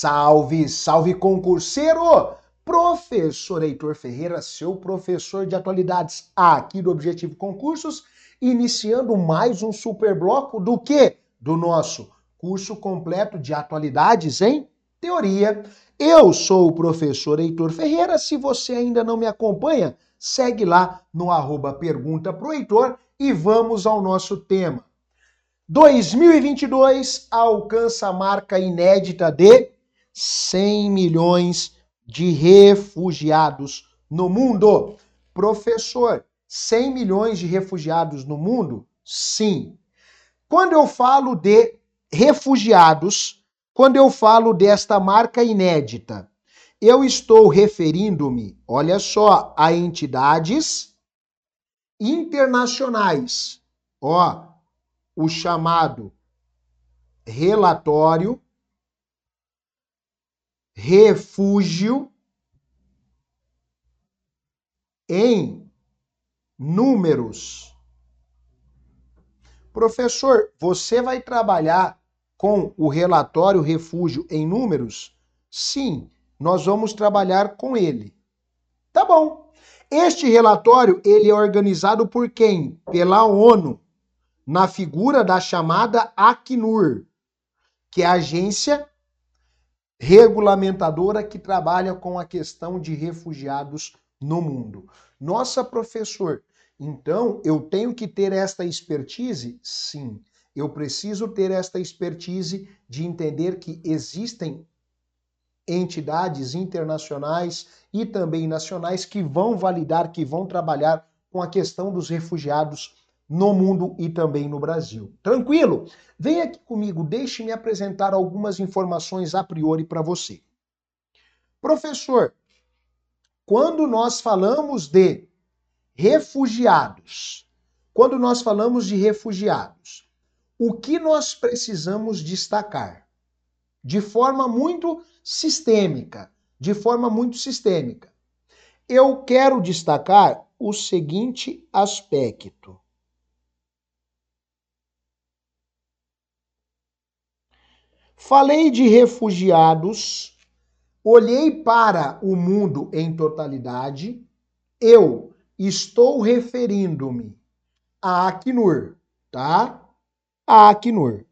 Salve, salve concurseiro! Professor Heitor Ferreira, seu professor de atualidades aqui do Objetivo Concursos, iniciando mais um super bloco do que? Do nosso curso completo de atualidades em teoria. Eu sou o professor Heitor Ferreira. Se você ainda não me acompanha, segue lá no arroba pergunta pro Heitor e vamos ao nosso tema. 2022 alcança a marca inédita de 100 milhões de refugiados no mundo. Professor, 100 milhões de refugiados no mundo? Sim. Quando eu falo de refugiados, quando eu falo desta marca inédita, eu estou referindo-me, olha só, a entidades internacionais. Ó, o chamado relatório refúgio em números. Professor, você vai trabalhar com o relatório refúgio em números? Sim, nós vamos trabalhar com ele. Tá bom. Este relatório ele é organizado por quem? Pela ONU, na figura da chamada Acnur, que é a agência regulamentadora que trabalha com a questão de refugiados no mundo. Nossa, professor, então eu tenho que ter esta expertise? Sim, eu preciso ter esta expertise de entender que existem entidades internacionais e também nacionais que vão validar, que vão trabalhar com a questão dos refugiados no mundo e também no Brasil. Tranquilo? Vem aqui comigo, deixe-me apresentar algumas informações a priori para você. Professor, quando nós falamos de refugiados, quando nós falamos de refugiados, o que nós precisamos destacar? De forma muito sistêmica, de forma muito sistêmica. Eu quero destacar o seguinte aspecto. Falei de refugiados, olhei para o mundo em totalidade, eu estou referindo-me a Acnur, tá? A Acnur.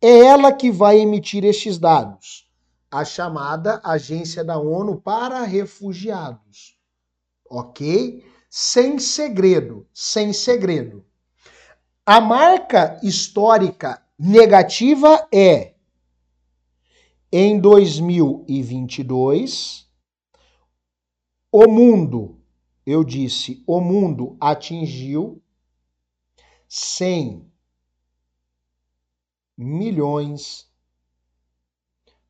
É ela que vai emitir estes dados, a chamada Agência da ONU para Refugiados. Ok? Sem segredo, sem segredo. A marca histórica negativa é em 2022 o mundo, eu disse, o mundo atingiu 100 milhões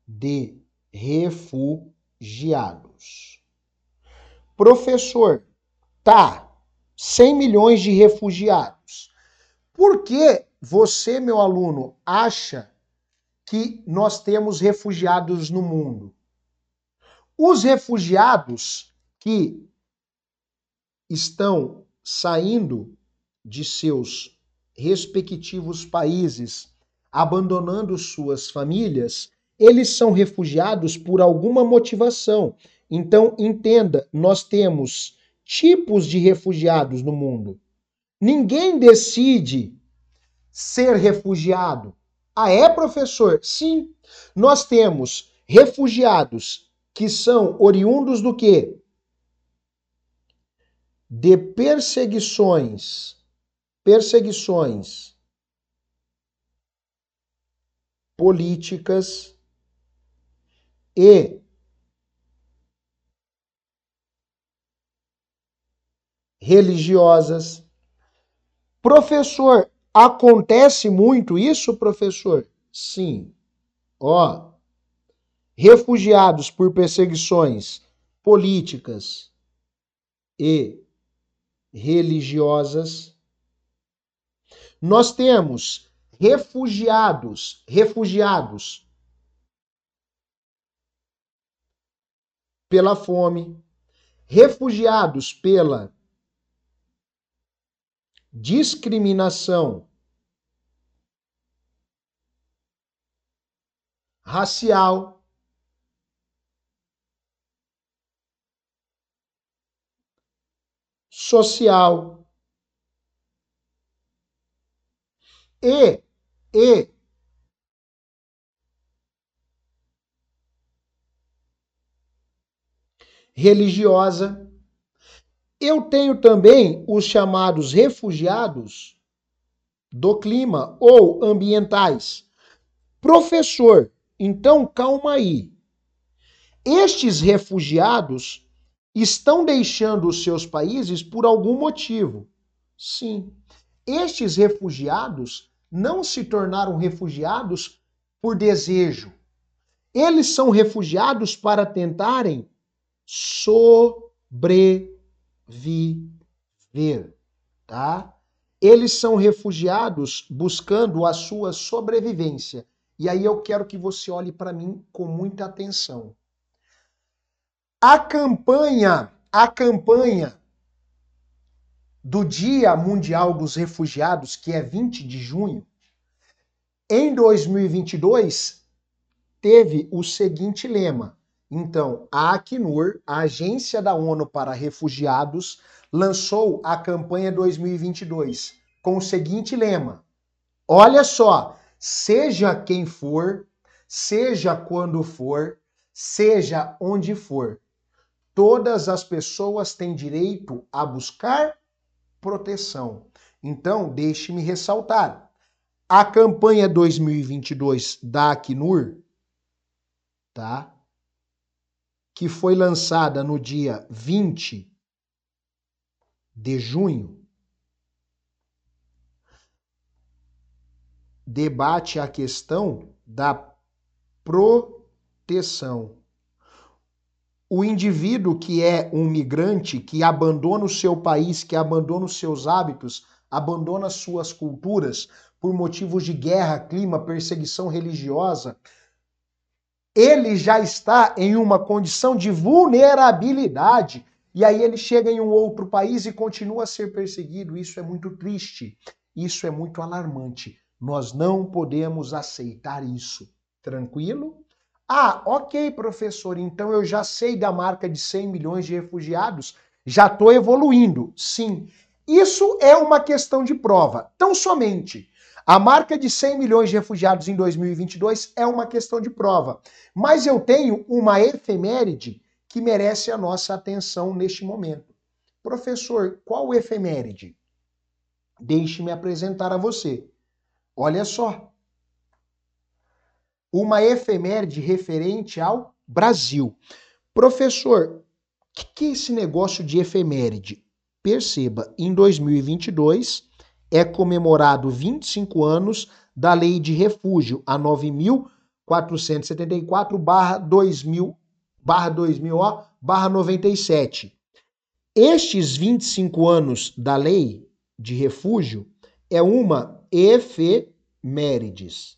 de refugiados. Professor, tá, 100 milhões de refugiados. Por que você, meu aluno, acha que nós temos refugiados no mundo? Os refugiados que estão saindo de seus respectivos países, abandonando suas famílias, eles são refugiados por alguma motivação. Então, entenda, nós temos tipos de refugiados no mundo. Ninguém decide ser refugiado? Ah, é, professor? Sim. Nós temos refugiados que são oriundos do quê? De perseguições. Perseguições políticas e religiosas. Professor, Acontece muito isso, professor? Sim. Ó, refugiados por perseguições políticas e religiosas. Nós temos refugiados, refugiados pela fome, refugiados pela discriminação racial, social e e religiosa. Eu tenho também os chamados refugiados do clima ou ambientais. Professor, então calma aí. Estes refugiados estão deixando os seus países por algum motivo. Sim. Estes refugiados não se tornaram refugiados por desejo. Eles são refugiados para tentarem sobreviver, tá? Eles são refugiados buscando a sua sobrevivência. E aí eu quero que você olhe para mim com muita atenção. A campanha, a campanha do Dia Mundial dos Refugiados, que é 20 de junho, em 2022, teve o seguinte lema: então, a Acnur, a Agência da ONU para Refugiados, lançou a campanha 2022 com o seguinte lema: Olha só, seja quem for, seja quando for, seja onde for, todas as pessoas têm direito a buscar proteção. Então, deixe-me ressaltar. A campanha 2022 da Acnur, tá? Que foi lançada no dia 20 de junho, debate a questão da proteção. O indivíduo que é um migrante, que abandona o seu país, que abandona os seus hábitos, abandona suas culturas por motivos de guerra, clima, perseguição religiosa, ele já está em uma condição de vulnerabilidade. E aí ele chega em um outro país e continua a ser perseguido. Isso é muito triste. Isso é muito alarmante. Nós não podemos aceitar isso. Tranquilo? Ah, ok, professor, então eu já sei da marca de 100 milhões de refugiados, já estou evoluindo. Sim, isso é uma questão de prova. Tão somente a marca de 100 milhões de refugiados em 2022 é uma questão de prova. Mas eu tenho uma efeméride que merece a nossa atenção neste momento. Professor, qual efeméride? Deixe-me apresentar a você. Olha só. Uma efeméride referente ao Brasil. Professor, o que, que é esse negócio de efeméride? Perceba, em 2022 é comemorado 25 anos da Lei de Refúgio, a 9.474/2000 barra 2000 ó, barra 97. Estes 25 anos da Lei de Refúgio é uma efemérides.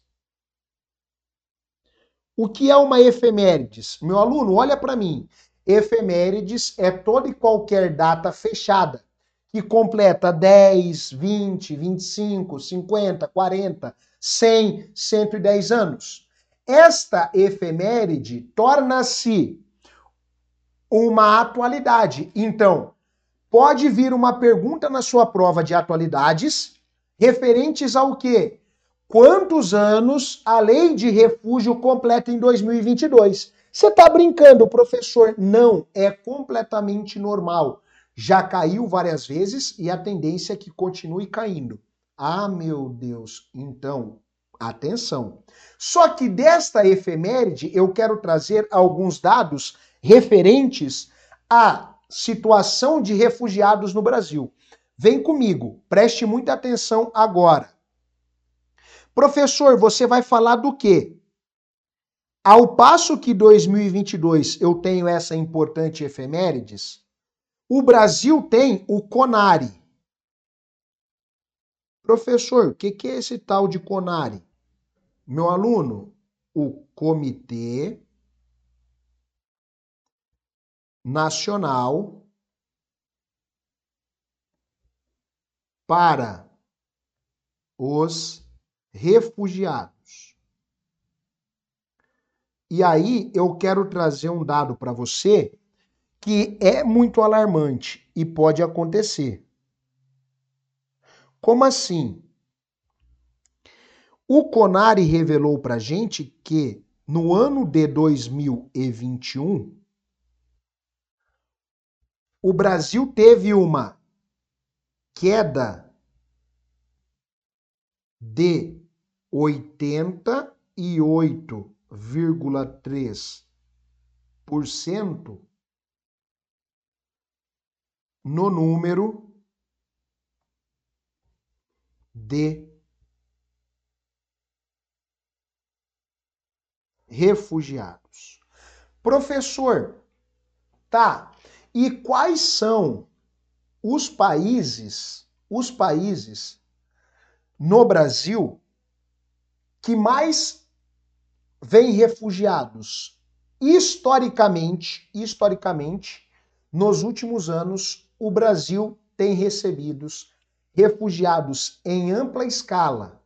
O que é uma efemérides? Meu aluno, olha para mim. Efemérides é toda e qualquer data fechada que completa 10, 20, 25, 50, 40, 100, 110 anos. Esta efeméride torna-se uma atualidade. Então, pode vir uma pergunta na sua prova de atualidades referentes ao quê? Quantos anos a lei de refúgio completa em 2022? Você está brincando, professor? Não, é completamente normal já caiu várias vezes e a tendência é que continue caindo. Ah, meu Deus! Então, atenção. Só que desta efeméride eu quero trazer alguns dados referentes à situação de refugiados no Brasil. Vem comigo, preste muita atenção agora. Professor, você vai falar do quê? Ao passo que 2022 eu tenho essa importante efemérides, o Brasil tem o CONARE. Professor, o que, que é esse tal de CONARE? Meu aluno, o Comitê Nacional para os Refugiados. E aí eu quero trazer um dado para você que é muito alarmante. e pode acontecer. Como assim? O Conari revelou para gente que no ano de 2021 o Brasil teve uma queda de 88,3% no número de refugiados. Professor, tá. E quais são os países, os países no Brasil que mais vêm refugiados? Historicamente, historicamente, nos últimos anos, o Brasil tem recebido refugiados em ampla escala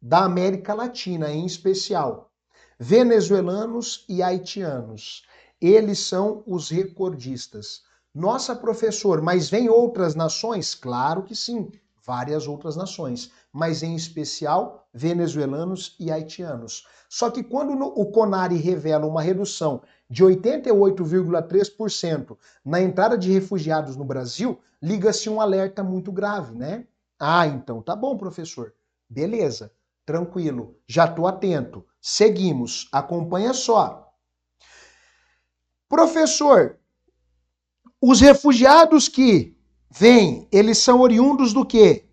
da América Latina, em especial venezuelanos e haitianos. Eles são os recordistas. Nossa, professor, mas vem outras nações? Claro que sim, várias outras nações, mas em especial venezuelanos e haitianos. Só que quando o CONARE revela uma redução de 88,3% na entrada de refugiados no Brasil, liga-se um alerta muito grave, né? Ah, então tá bom, professor. Beleza, tranquilo, já tô atento. Seguimos, acompanha só. Professor, os refugiados que vêm, eles são oriundos do quê?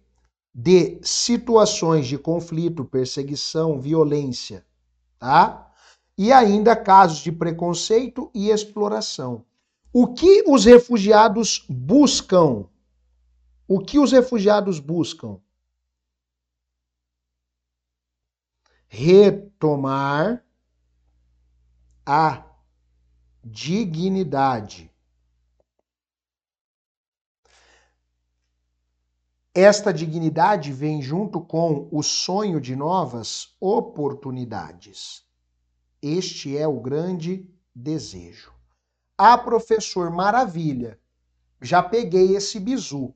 De situações de conflito, perseguição, violência, tá? E ainda casos de preconceito e exploração. O que os refugiados buscam? O que os refugiados buscam? retomar a dignidade. Esta dignidade vem junto com o sonho de novas oportunidades. Este é o grande desejo. Ah, professor, maravilha. Já peguei esse bizu.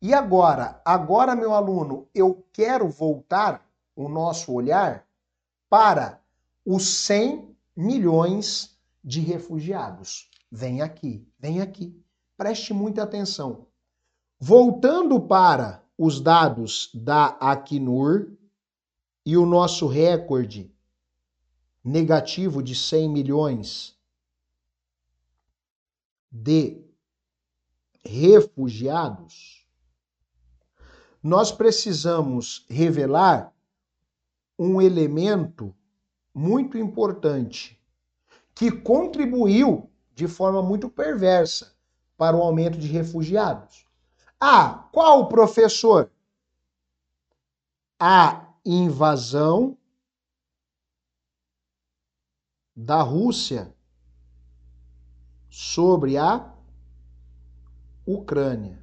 E agora? Agora, meu aluno, eu quero voltar o nosso olhar para os 100 milhões de refugiados. Vem aqui, vem aqui. Preste muita atenção. Voltando para os dados da Acnur e o nosso recorde negativo de 100 milhões de refugiados, nós precisamos revelar um elemento muito importante que contribuiu de forma muito perversa para o aumento de refugiados. Ah, qual professor? A invasão da Rússia sobre a Ucrânia.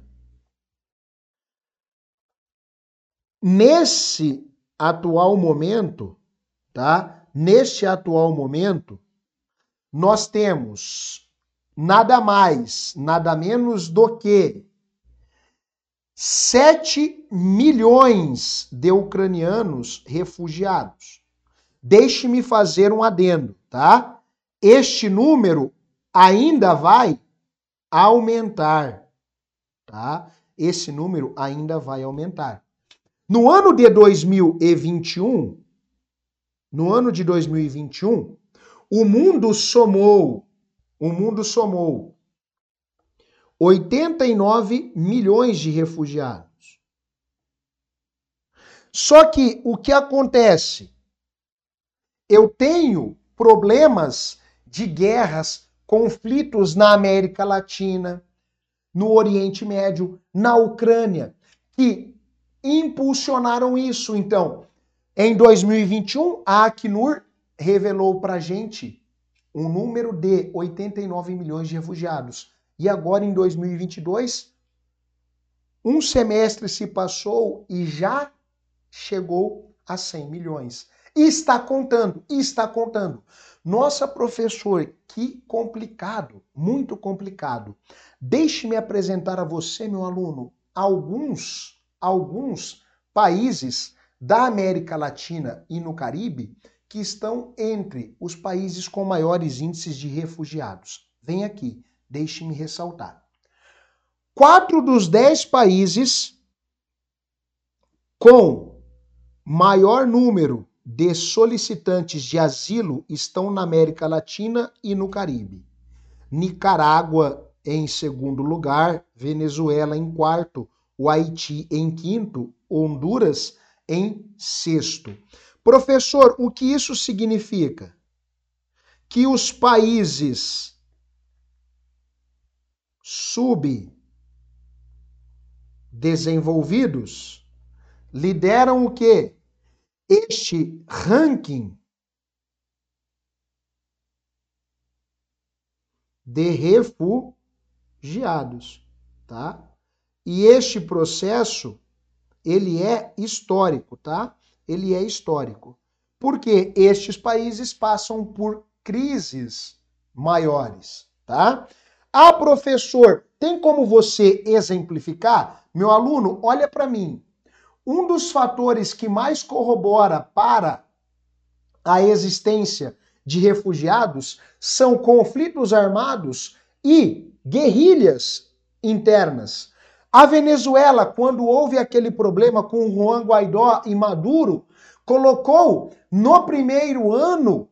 Nesse atual momento, tá? Neste atual momento, nós temos nada mais, nada menos do que 7 milhões de ucranianos refugiados. Deixe-me fazer um adendo, tá? Este número ainda vai aumentar, tá? Esse número ainda vai aumentar. No ano de 2021, no ano de 2021, o mundo somou, o mundo somou 89 milhões de refugiados. Só que o que acontece? Eu tenho problemas de guerras, conflitos na América Latina, no Oriente Médio, na Ucrânia, que impulsionaram isso. Então, em 2021, a Acnur revelou para gente um número de 89 milhões de refugiados. E agora, em 2022, um semestre se passou e já chegou a 100 milhões. Está contando, está contando. Nossa, professor, que complicado, muito complicado. Deixe-me apresentar a você, meu aluno, alguns, alguns países da América Latina e no Caribe que estão entre os países com maiores índices de refugiados. Vem aqui, deixe-me ressaltar. Quatro dos dez países com maior número de solicitantes de asilo estão na América Latina e no Caribe. Nicarágua em segundo lugar, Venezuela em quarto, o Haiti em quinto, Honduras em sexto. Professor, o que isso significa? Que os países subdesenvolvidos lideram o quê? Este ranking de refugiados, tá? E este processo ele é histórico, tá? Ele é histórico. Porque estes países passam por crises maiores, tá? Ah, professor, tem como você exemplificar? Meu aluno, olha para mim. Um dos fatores que mais corrobora para a existência de refugiados são conflitos armados e guerrilhas internas. A Venezuela, quando houve aquele problema com Juan Guaidó e Maduro, colocou no primeiro ano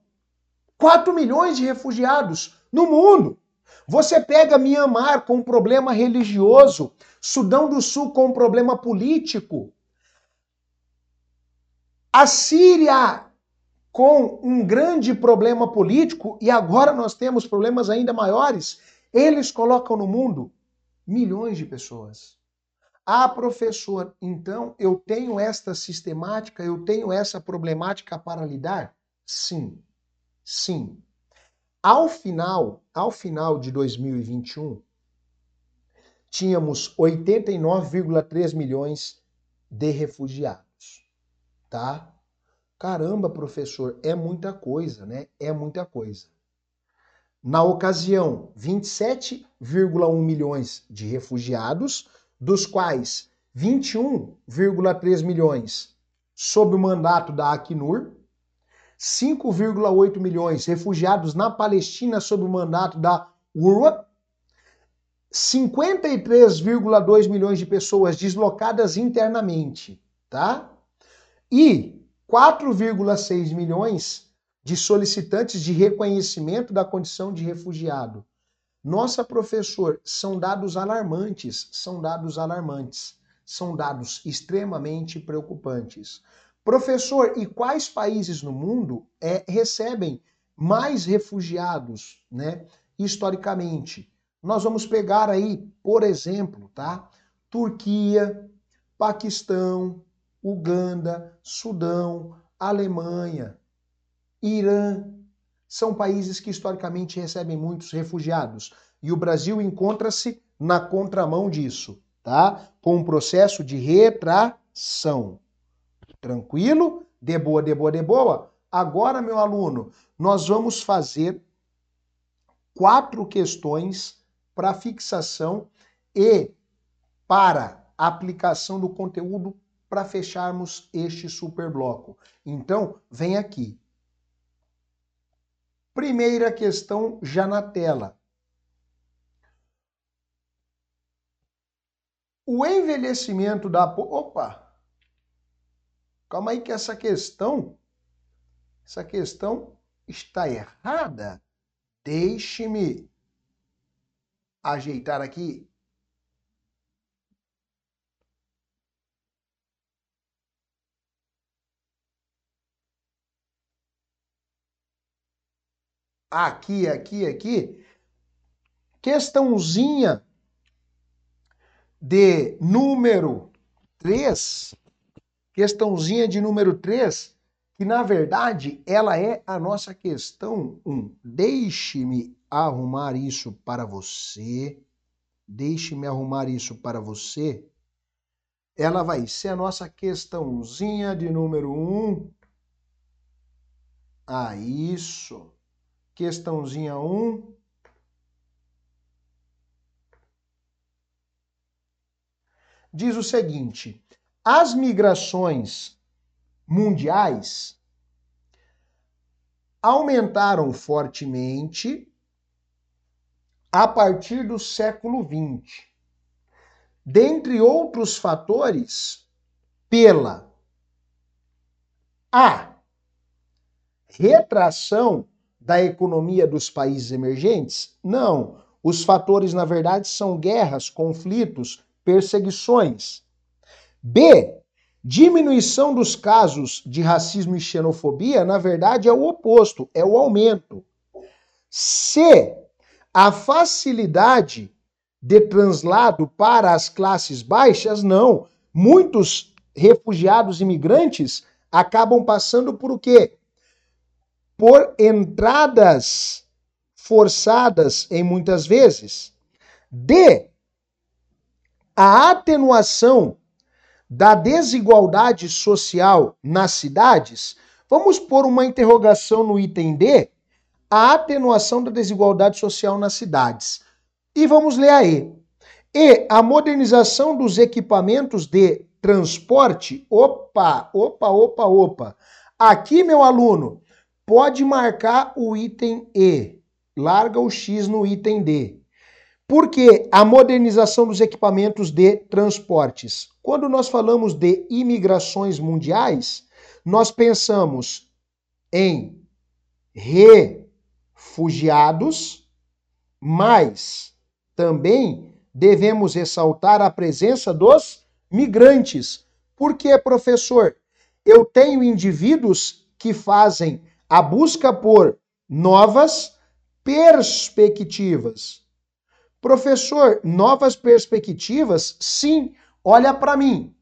4 milhões de refugiados no mundo. Você pega Mianmar com um problema religioso, Sudão do Sul com um problema político, a Síria com um grande problema político e agora nós temos problemas ainda maiores, eles colocam no mundo milhões de pessoas. Ah, professor, então eu tenho esta sistemática, eu tenho essa problemática para lidar? Sim. Sim. Ao final, ao final de 2021, tínhamos 89,3 milhões de refugiados tá? Caramba, professor, é muita coisa, né? É muita coisa. Na ocasião, 27,1 milhões de refugiados, dos quais 21,3 milhões sob o mandato da Acnur, 5,8 milhões refugiados na Palestina sob o mandato da URWA, 53,2 milhões de pessoas deslocadas internamente, tá? E 4,6 milhões de solicitantes de reconhecimento da condição de refugiado. Nossa, professor, são dados alarmantes, são dados alarmantes, são dados extremamente preocupantes. Professor, e quais países no mundo é, recebem mais refugiados, né, historicamente? Nós vamos pegar aí, por exemplo, tá? Turquia, Paquistão, Uganda, Sudão, Alemanha, Irã, são países que historicamente recebem muitos refugiados. E o Brasil encontra-se na contramão disso, tá? Com um processo de retração. Tranquilo? De boa, de boa, de boa? Agora, meu aluno, nós vamos fazer quatro questões para fixação e para aplicação do conteúdo para fecharmos este super bloco. Então, vem aqui. Primeira questão já na tela. O envelhecimento da. Opa! Calma aí que essa questão. Essa questão está errada. Deixe-me ajeitar aqui aqui, aqui, aqui, questãozinha de número 3, questãozinha de número 3, que na verdade ela é a nossa questão 1. Deixe-me arrumar isso para você. Deixe-me arrumar isso para você. Ela vai ser a nossa questãozinha de número 1. Ah, isso. Questãozinha 1. Diz o seguinte: as migrações mundiais aumentaram fortemente a partir do século XX. Dentre outros fatores, pela a retração da economia dos países emergentes? Não. Os fatores, na verdade, são guerras, conflitos, perseguições. B. Diminuição dos casos de racismo e xenofobia, na verdade, é o oposto, é o aumento. C. A facilidade de translado para as classes baixas, não. Muitos refugiados imigrantes acabam passando por o quê? Por entradas forçadas em muitas vezes. D. A atenuação da desigualdade social nas cidades. Vamos pôr uma interrogação no item D. A atenuação da desigualdade social nas cidades. E vamos ler a E. E a modernização dos equipamentos de transporte, opa, opa, opa, opa. Aqui, meu aluno, pode marcar o item E. Larga o X no item D. Porque a modernização dos equipamentos de transportes. Quando nós falamos de imigrações mundiais, nós pensamos em refugiados, mas também devemos ressaltar a presença dos migrantes. Por que, professor? Eu tenho indivíduos que fazem a busca por novas perspectivas. Professor, novas perspectivas? Sim, olha para mim.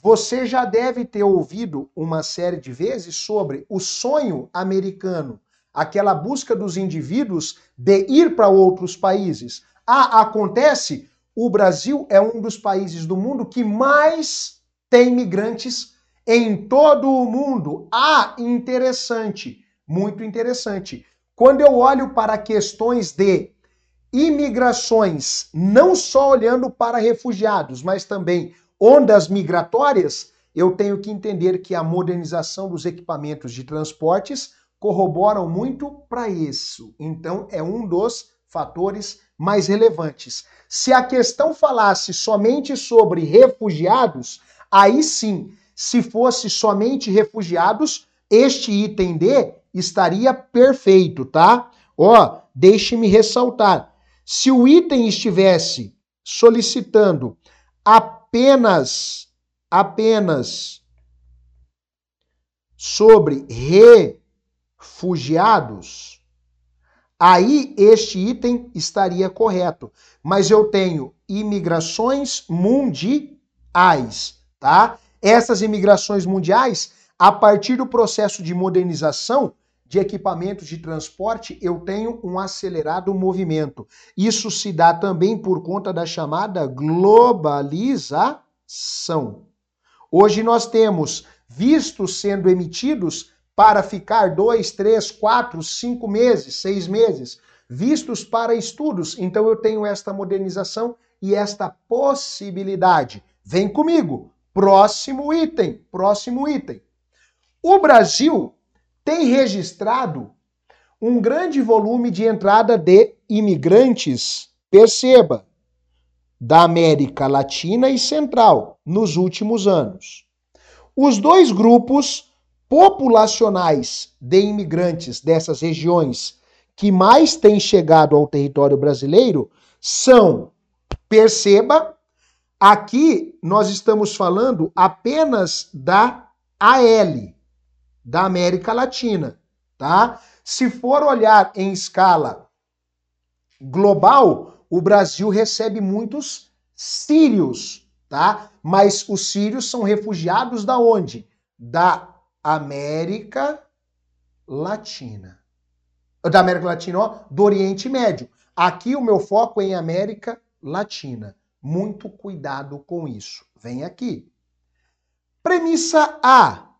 Você já deve ter ouvido uma série de vezes sobre o sonho americano, aquela busca dos indivíduos de ir para outros países. Ah, acontece o Brasil é um dos países do mundo que mais tem migrantes em todo o mundo. Ah, interessante, muito interessante. Quando eu olho para questões de imigrações, não só olhando para refugiados, mas também ondas migratórias, eu tenho que entender que a modernização dos equipamentos de transportes corroboram muito para isso. Então, é um dos fatores mais relevantes. Se a questão falasse somente sobre refugiados, aí sim, se fosse somente refugiados, este item D estaria perfeito, tá? Ó, deixe-me ressaltar. Se o item estivesse solicitando apenas apenas sobre refugiados, aí este item estaria correto. Mas eu tenho imigrações mundiais, tá? Essas imigrações mundiais, a partir do processo de modernização de equipamentos de transporte, eu tenho um acelerado movimento. Isso se dá também por conta da chamada globalização. Hoje nós temos vistos sendo emitidos para ficar dois, três, quatro, cinco meses, seis meses, vistos para estudos. Então eu tenho esta modernização e esta possibilidade. Vem comigo. Próximo item, próximo item. O Brasil tem registrado um grande volume de entrada de imigrantes, perceba, da América Latina e Central nos últimos anos. Os dois grupos populacionais de imigrantes dessas regiões que mais têm chegado ao território brasileiro são, perceba, aqui nós estamos falando apenas da AL, da América Latina, tá? Se for olhar em escala global, o Brasil recebe muitos sírios, tá? Mas os sírios são refugiados da onde? Da América Latina. Da América Latina, ó, do Oriente Médio. Aqui o meu foco é em América Latina. Muito cuidado com isso. Vem aqui. Premissa A.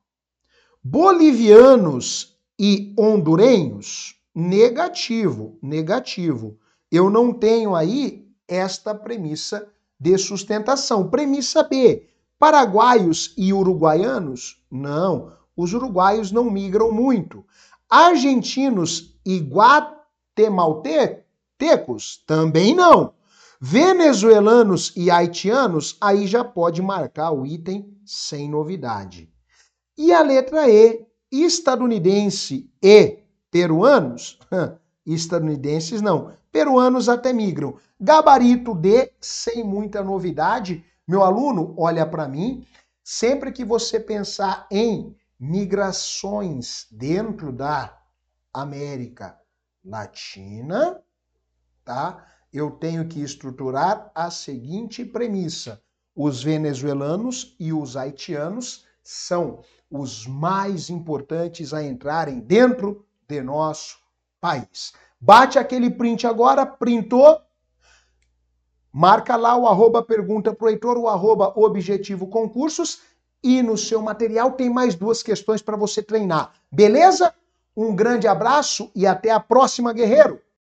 Bolivianos e hondurenhos negativo, negativo. Eu não tenho aí esta premissa de sustentação. Premissa B, paraguaios e uruguaianos? Não, os uruguaios não migram muito. Argentinos e guatemaltecos? Também não. Venezuelanos e haitianos? Aí já pode marcar o item sem novidade. E a letra E, estadunidense e peruanos? Estadunidenses não. Peruanos até migram. Gabarito D, sem muita novidade. Meu aluno, olha para mim. Sempre que você pensar em migrações dentro da América Latina, tá? Eu tenho que estruturar a seguinte premissa: os venezuelanos e os haitianos são os mais importantes a entrarem dentro de nosso país. Bate aquele print agora, printou, marca lá o arroba pergunta pro Heitor, o arroba objetivo concursos e no seu material tem mais duas questões para você treinar. Beleza? Um grande abraço e até a próxima, guerreiro!